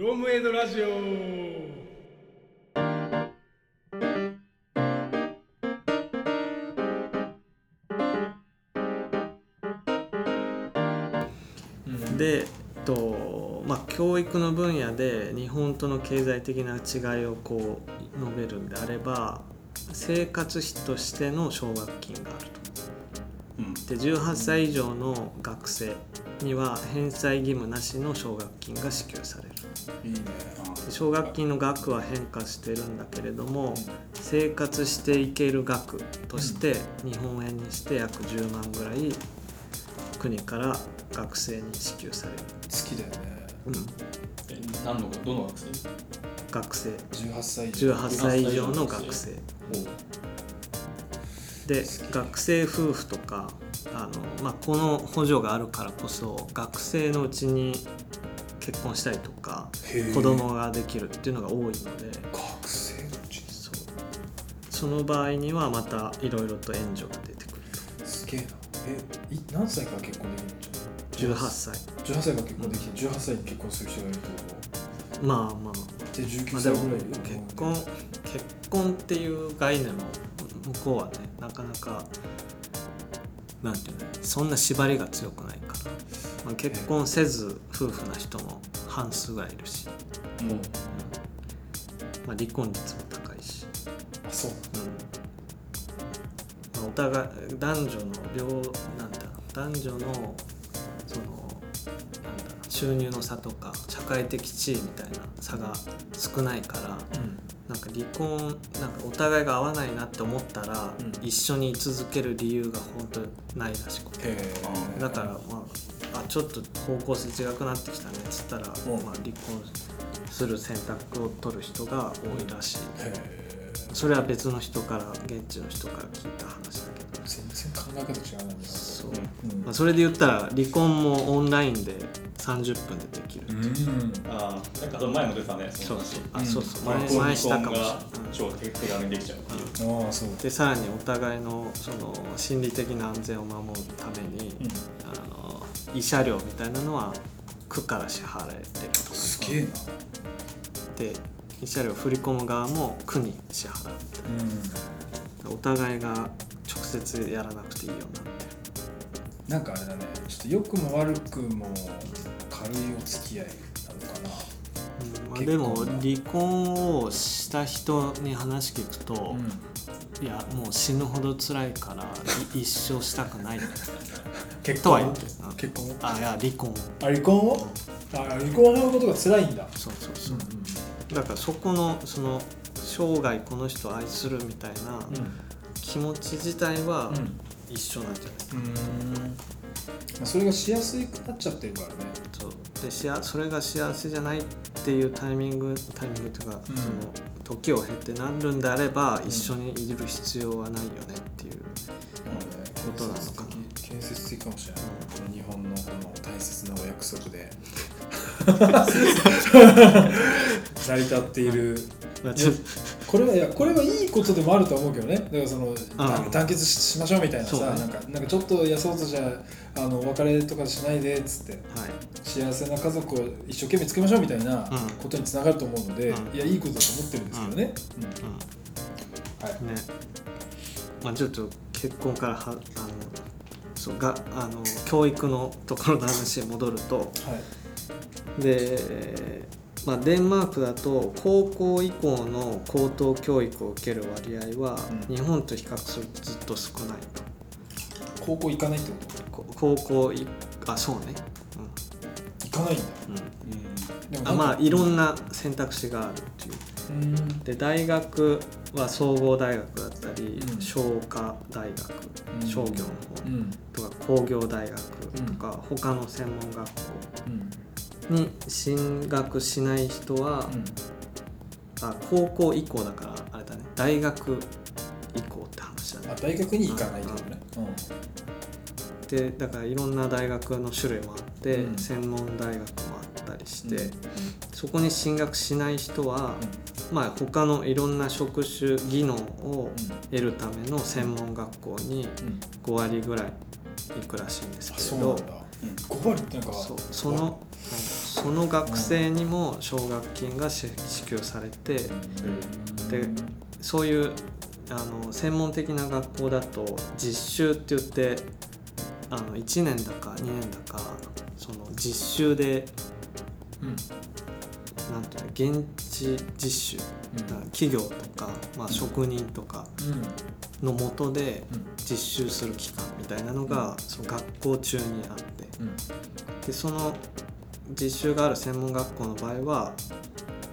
ロムエイドラジオ。で、えっとまあ、教育の分野で日本との経済的な違いをこう述べるんであれば生活費としての奨学金があると。うん。で18歳以上の学生には返済義務なしの奨学金が支給されるいいね。で奨学金の額は変化してるんだけれども生活していける額として日本円にして約10万ぐらい国から学生に支給される、好きだよね。え何のどの学生？学生。18歳以上。18歳以上の学生。で学生夫婦とかあの、まあ、この補助があるからこそ学生のうちに結婚したりとか子供ができるっていうのが多いので。学生のうちに。そう。その場合にはまたいろいろと援助が出てくるすげえな。えい何歳から結婚できるの18歳。18歳から結婚できて18歳に結婚する人がいるってこまあまあ。とで19まあでも歳ぐらい結婚結婚っていう概念も向こうはねなかなかなんていうのそんな縛りが強くないから、まあ、結婚せず夫婦な人も半数ぐらいいるし、う。ん。まあ、離婚率も高いし、あそう。うん。まあ、お互い男女の両なんだ男女のそのなんだ収入の差とか社会的地位みたいな差が少ないからうん。なんか離婚なんかお互いが合わないなって思ったら、うん。一緒に居続ける理由が本当にないらしくて。だからまああちょっと方向性違くなってきたねっつったら、ん。まあ、離婚する選択を取る人が多いらしい。それは別の人から現地の人から聞いた話だけど。全然考え方違うなんだそう、うん。まあ、それで言ったら離婚もオンラインで30分でできる、う。ん。ああなんかその前も出たねそうそうあう。ん。そうそう。まあ前前したかもしれない。が超手軽にできちゃうっていう。ああそう。でさらにお互いのその心理的な安全を守るために、うん。あの慰謝料みたいなのは区から支払えてるとか。すげえな。で慰謝料振り込む側も区に支払ううんお互いが直接やらなくていいようになってる。なんかあれだね。ちょっと良くも悪くも軽いお付き合いなのかな。うんまあ、でも離婚をした人に話聞くと、いやもう死ぬほど辛いからい一生したくない結とは言ってるな結婚あいや離婚あ離婚を？あ離婚のことが辛いんだ。そうそうそう。うだからそこのその生涯この人を愛するみたいな気持ち自体は一緒なんじゃない、うん。それがしやすくなっちゃってるからね。そう。でしあそれが幸せじゃないっていうタイミングタイミングというか、うん。その時を経てなるんであれば、一緒にいる必要はないよねっていう、ことなのかな建設的かもしれない、この日本のこの大切なお約束で。成り立っている。まあちょっとこれはいやこれはいいことでもあると思うけどね。だからその、うん団結ししましょうみたいなさ、ね。なんかなんかちょっとやそうとじゃあのお別れとかしないでっつって。はい。幸せな家族を一生懸命作りましょうみたいなうん。ことにつながると思うので、うん。いやいいことだと思ってるんですけどね、うん。うはい。んね。まあちょっと結婚からはあのそうがあの教育のところの話へ戻るとはい。で、まあ、デンマークだと高校以降の高等教育を受ける割合は、うん。日本と比較するとずっと少ないと。高校行かないってここ高校いあそうね、と行かないんだ、うん。うん、あまあいろんなな選択肢があるっていう。うん。で大学は総合大学だったり、うん。商科大学、うん。商業の方、うんとか工業大学とか、他の専門学校うん。に進学しない人は、あ高校以降だからあれだね。大学以降って話だあね大学に行かないとね、でだからいろんな大学の種類もあって、うん。専門大学もありして、うん。そこに進学しない人は、まあ他のいろんな職種技能を得るための専門学校にうん。うん5割ぐらい行くらしいんですあけれど。そうなんだ、5割ってなんかそのその学生にも奨学金が支支給されてでそういうあの専門的な学校だと実習って言ってあの1年だか2年だかその実習でうん。なんていうの現地実習だから企業とか、まあ、職人とかうん。のもとでうん。実習する期間みたいなのがその学校中にあって。うん。でその実習がある専門学校の場合は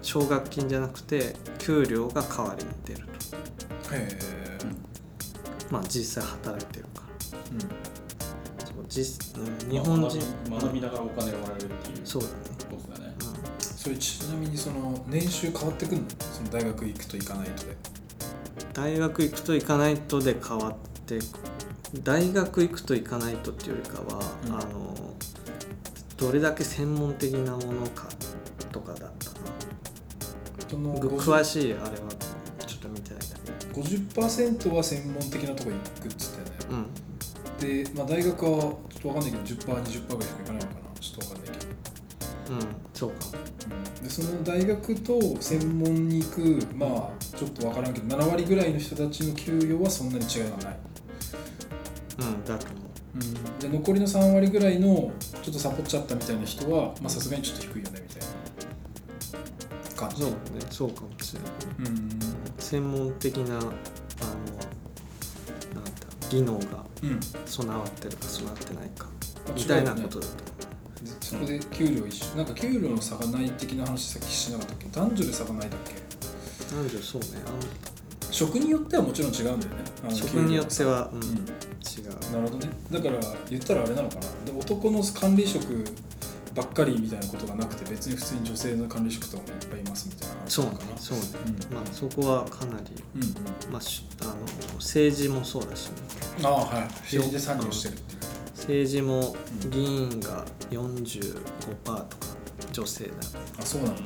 奨学金じゃなくて給料が代わりに出ると。へえまあ実際働いてるから。うん。そう実うん日まあ本人、学び学びながらお金をもらえるっていう。そうだね、それちなみにその年収変わってくるの？その大学行くと行かないとで。ん、大学行くと行かないとで変わって大学行くと行かないとっていうよりかは、うん。あのどれだけ専門的なものかとかだったそのなぐ詳しいあれはちょっと見てないんだけ。50%は専門的なとこ行くっつってねどうん。で、まあ、大学はちょっと分かんないけど 10%20% ぐらいしか行かないのかな。ちょっと分かんないけど、うんそうか。もでその大学と専門に行くまあちょっと分からんけど7割ぐらいの人たちの給与はそんなに違いがない、うんだと思う。で残りの3割ぐらいのちょっとサボっちゃったみたいな人はまあさすがにちょっと低いよねみたいな。感じ。そうね。そうかもしれない。うん。専門的なあのなんだ技能がうん。備わってるか備わってないかまあみたいなことだとでそこで給料一緒なんか給料の差がない的な話さっきしなかったっけ？男女で差がないだっけ？男女そうね。職によってはもちろん違うんだよね。職によっては、うん給料の差違ううん。なるほどね。だから言ったらあれなのかな？で男の管理職ばっかりみたいなことがなくて別に普通に女性の管理職とかもいっぱいいますみたいな。話そうかなそうね、うん。まあそこはかなり、うんうん。まあ、しあの政治もそうだし、ね、ああはい。政治で参入してるっていう政治も議員が45%とか女性だよ。あそうなんだ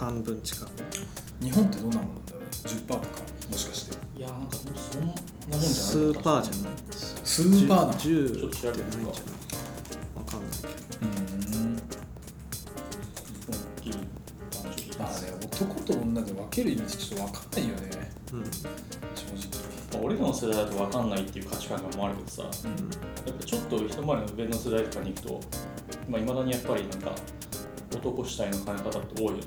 半分近く。日本ってどんなもんだろう？ね10%とかもしかして。いやなんかそんなもんじゃないスーパーじゃないスーパーなの10ちょっと調べってないんじゃないわかんない。けどうんまあね男と女で分ける意味ってちょっと分かんないよね。うん。正まあ俺らの世代だと分かんないっていう価値観が思われるけどさ直やっぱと一回りの上の世代とかに行くとまあ、未だにやっぱりなんか男主体の考え方って多いよね。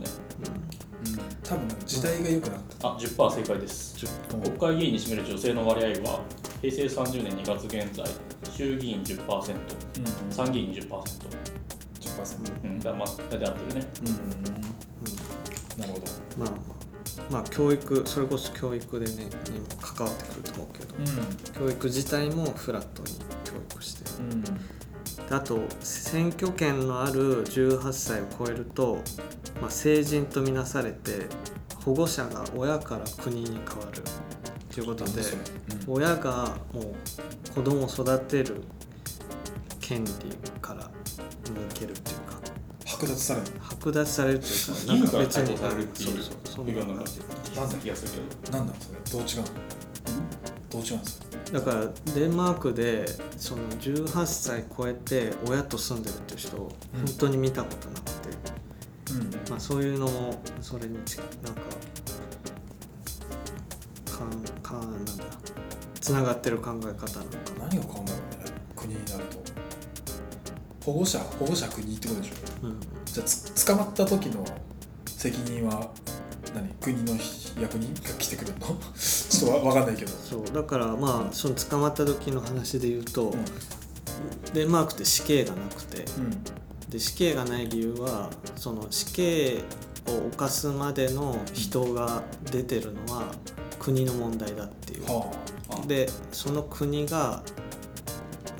うん、うん、多分時代が良くなった。あ10%正解です。うん国会議員に占める女性の割合は平成30年2月現在衆議院10%うん参議院20%、10%うん、だからまあ大体合ってるね。うんなるほど。まあまあまあ教育それこそ教育でねにも関わってくると思うけど、教育自体もフラットに教育して。るうん。であと選挙権のある18歳を超えると、まあ、成人とみなされて保護者が親から国に変わるということでそれ親がもう子供を育てる権利から抜けるっていうか。剥奪される。剥奪されるっていうか義務から解放されるっていうそうそう。そんな感じ。なんだ気がするけど。なんなんそれ。どう違うの？どう違うんですか？だからデンマークでその18歳超えて親と住んでるっていう人をうん。本当に見たことなくて、うん。まあ、そういうのもそれになんかかんかなんだ。つながってる考え方なのかな、何が変わる？んだろうね国になると。保護者保護者国ってことでしょ？うん、じゃあつ捕まった時の責任は何？国の役人が来てくれるの？ちょっとわわかんないけど。そう。だからまあその捕まった時の話で言うと、うん。デンマークって死刑がなくて。うん。で死刑がない理由はその死刑を犯すまでの人が出てるのは国の問題だっていう。はあでその国が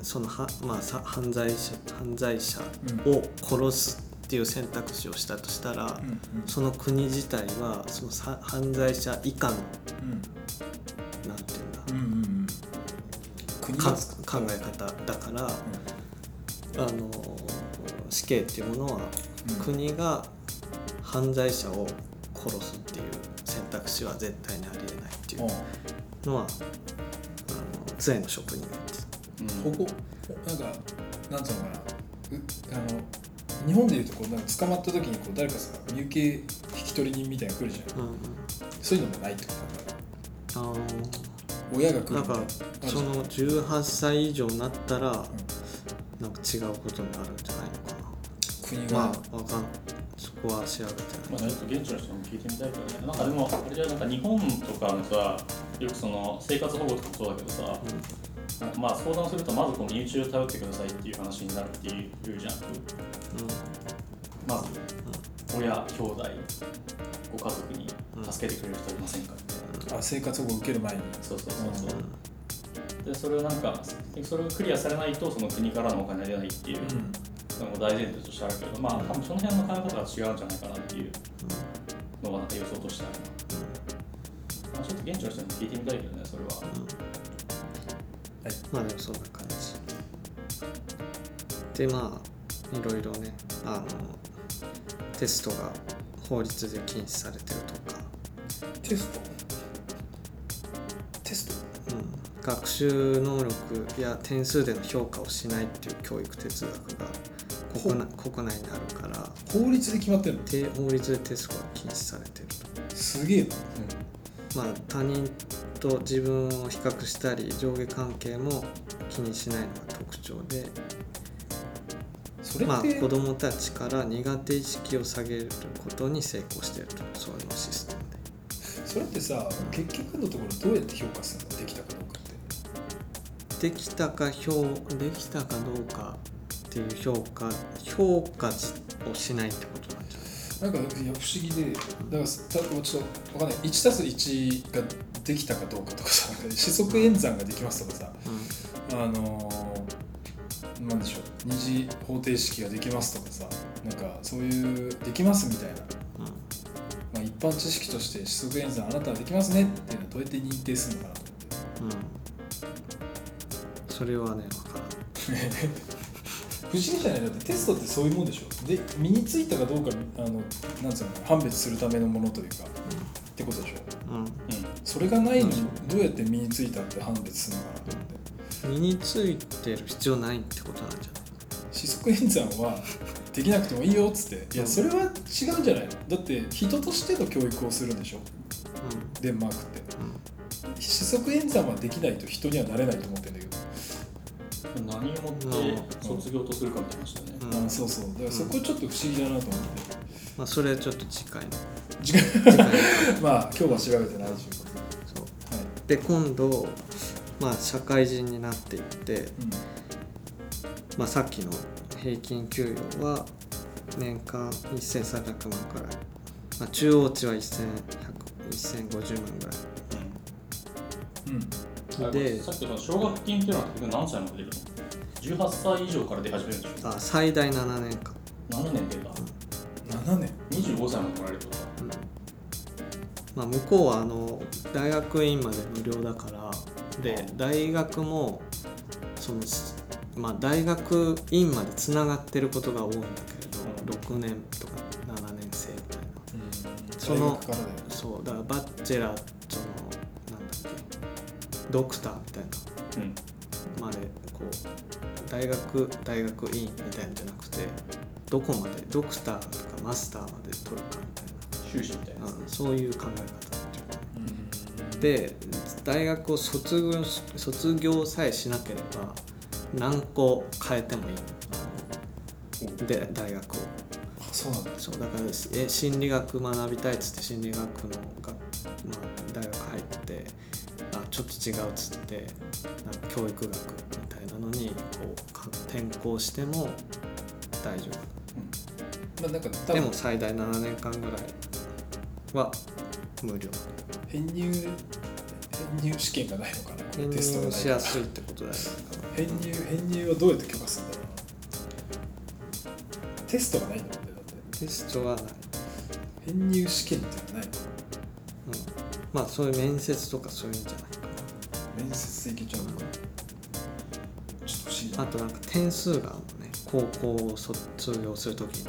そのは、まあ、さ犯罪者犯罪者うん。を殺すっていう選択肢をしたとしたら、あうん。その国自体はそのさ犯罪者以下のうん。なんていうんだ、うんうんうん。考え方だから、あの死刑っていうものはうん。国が犯罪者を殺すっていう選択肢は絶対にありえないっていううん。のはあの杖の職人が言ってたうん。保護なんかなんつうのかな。うあの日本でいうとこうなんか捕まった時にこう誰かさ身請け引き取り人みたいなの来るじゃん。うんうん。そういうのもないってこと。だからあ親が来るみたいー。なんかその18歳以上になったら、なんか違うことになるんじゃないのか国が、なまあわかんそこは調べてまあ、ちょっと現地の人にも聞いてみたいけどね。なんかでもあれじゃなんか日本とかのさよくその生活保護とかもそうだけどさなん。かまあ相談するとまずこの身内を頼ってくださいっていう話になるっていうじゃん。まず親兄弟ご家族に助けてくれる人いませんか？みたいな。あ生活保護受ける前に。そうそうそうそう。でそれをなんかそれをクリアされないとその国からのお金は出ないっていうのも大前提としてあるけどまあ多分その辺の考え方が違うんじゃないかなっていうのはなんか予想としてあるな、まあ、ちょっと現地の人に聞いてみたいけどねそれはまあでもそんな感じ。でまあいろいろねあのテストが法律で禁止されてるとか、テスト？テスト？うん、学習能力や点数での評価をしないっていう教育哲学が国内国内にあるから。法律で決まってるの？て法律でテストが禁止されてると。すげえな。まあ、他人と自分を比較したり上下関係も気にしないのが特徴で、まあ、子どもたちから苦手意識を下げることに成功しているとそういうシステムで。それってさ結局のところどうやって評価するのできたかどうかって？できたか評できたかどうかっていう評価評価をしないってことなんじゃない？なんかいや不思議でだからたちょっとわかんない。1たす1ができたかどうかとかさ四則演算ができますとかさあのー、なんでしょう二次方程式ができますとかさなんかそういうできますみたいな、うんまあ、一般知識として四則演算あなたはできますねっていうのはどうやって認定するのかなと。思ってうん、うん、それはね分からん。不思議じゃない？だってテストってそういうもんでしょ。で身についたかどうかあのなんつうの判別するためのものというかってことでしょ。うんうんそれがないのにどうやって身についたって判別するのかなと思って。身についてる必要ないってことなんじゃない四則演算はできなくてもいいよっつって。いやそれは違うんじゃないの。だって人としての教育をするんでしょ。デンマークって。うん。うん四則演算はできないと人にはなれないと思ってるんだけど、何をもって卒業とするかみたいな話だね、うん。あそうそう。だからそこちょっと不思議だなと思って、まあそれちょっと次回の。次回。の まあ今日は調べてないということで、今度まあ社会人になっていって、まあ、さっきの平均給与は年間1300万くらい、まあ、中央値は1100 1050万ぐらい。うん。うん。あでさっきの奨学金っていうのは結局何歳まで出るの ?18 歳以上から出始めるんでしょあ最大7年間、7年出た7年。25歳までもらえるってことだうんまあ、向こうはあの大学院まで無料だからで大学もその、まあ、大学院までつながってることが多いんだけれど6年とか7年生みたいな。そのそうだからバッチェラーそのなんだっけドクターみたいうん。なまでこう大学大学院みたいなんじゃなくてどこまでドクターとかマスターまで取るかみたい修士みたいなそういう考え方っていう。かうん。で大学を卒業し卒業さえしなければ何個変えてもいい。で大学を。あそうなんだ。そうだからえ心理学学びたいっつって心理学のが、まあ、大学入ってあちょっと違うっつってなんか教育学みたいなのにこうか転校しても大丈まあなんか夫多分でも最大7年間ぐらいは無料。編入編入試験がないのかな？編テストが入しやすいってことだよね。編入編入はどうやって許可するんだろう。なテストがないんだもんねだって。テストはない。編入試験ってのはないのうん。まあそういう面接とかそういうんじゃないか面接でいけちゃうのか。ちょっと不思議あとなんか点数があるのね高校を卒業するときに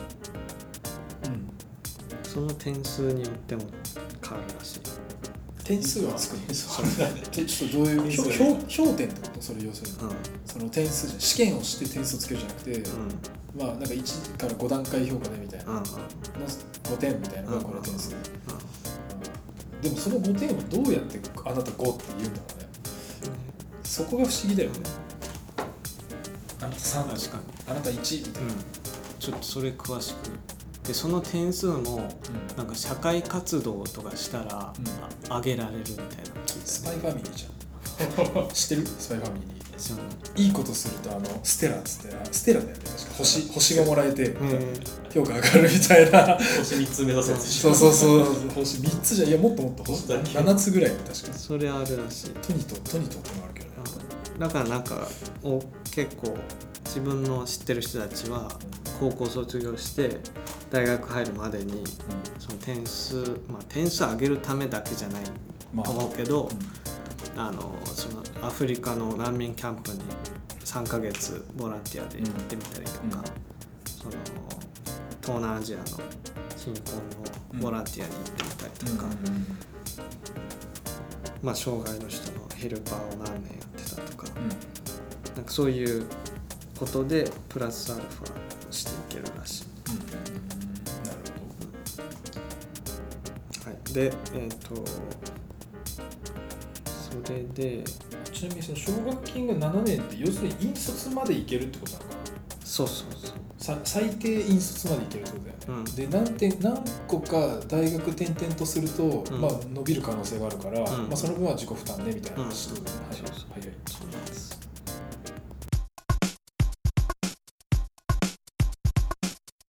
うん。その点数によっても変わるらしい。点数はつくのそえちょっとどういう点数が評評点ってこと？それ要するに。うん。その点数試験をして点数をつけるじゃなくて、うん。まあなんか1から5段階評価でみたいな、うん。うんの5点みたいな。のがこれ点数、うでもその5点をどうやってあなた5って言うんだろうね。そこが不思議だよねあなた3ん確かに。あなた1みたいな、うん。ちょっとそれ詳しく。でその点数もなんか社会活動とかしたら、うん。あ上げられるみたいなの聞いてスパイファミリーじゃん。知ってる？スパイファミリー。い。いいことするとあのステラっつってあステラだよね確か。星星がもらえてうん。評価上がるみたいな。星3つ目指すやつそうそうそう。星3つじゃいやもっともっと星だけ7つぐらい確かそれあるらしい。トニトトニトってのがあるけどね。だからなんかお結構自分の知ってる人たちは高校卒業して大学入るまでにその点数まあ点数上げるためだけじゃないまあと思うけど、うん。あのそのアフリカの難民キャンプに3ヶ月ボランティアで行ってみたりとか、うん。その東南アジアの貧困のボランティアに行ってみたりとか、まあ、障害の人のヘルパーを何年やってたとかなんかそういうことでプラスアルファしていけるらしい。なるはい、でえっ、とそれでほどちなみにその奨学金が7年って要するに引率までいけるってことなのかな？そうそうそう。さ最低引率までいけるってことだよね、うん。で何点何個か大学転々とすると、ん。まあ、伸びる可能性があるから、ん。まあ、その分は自己負担ねみたいな話ってことね、そうそうはいはいはいそう。なんです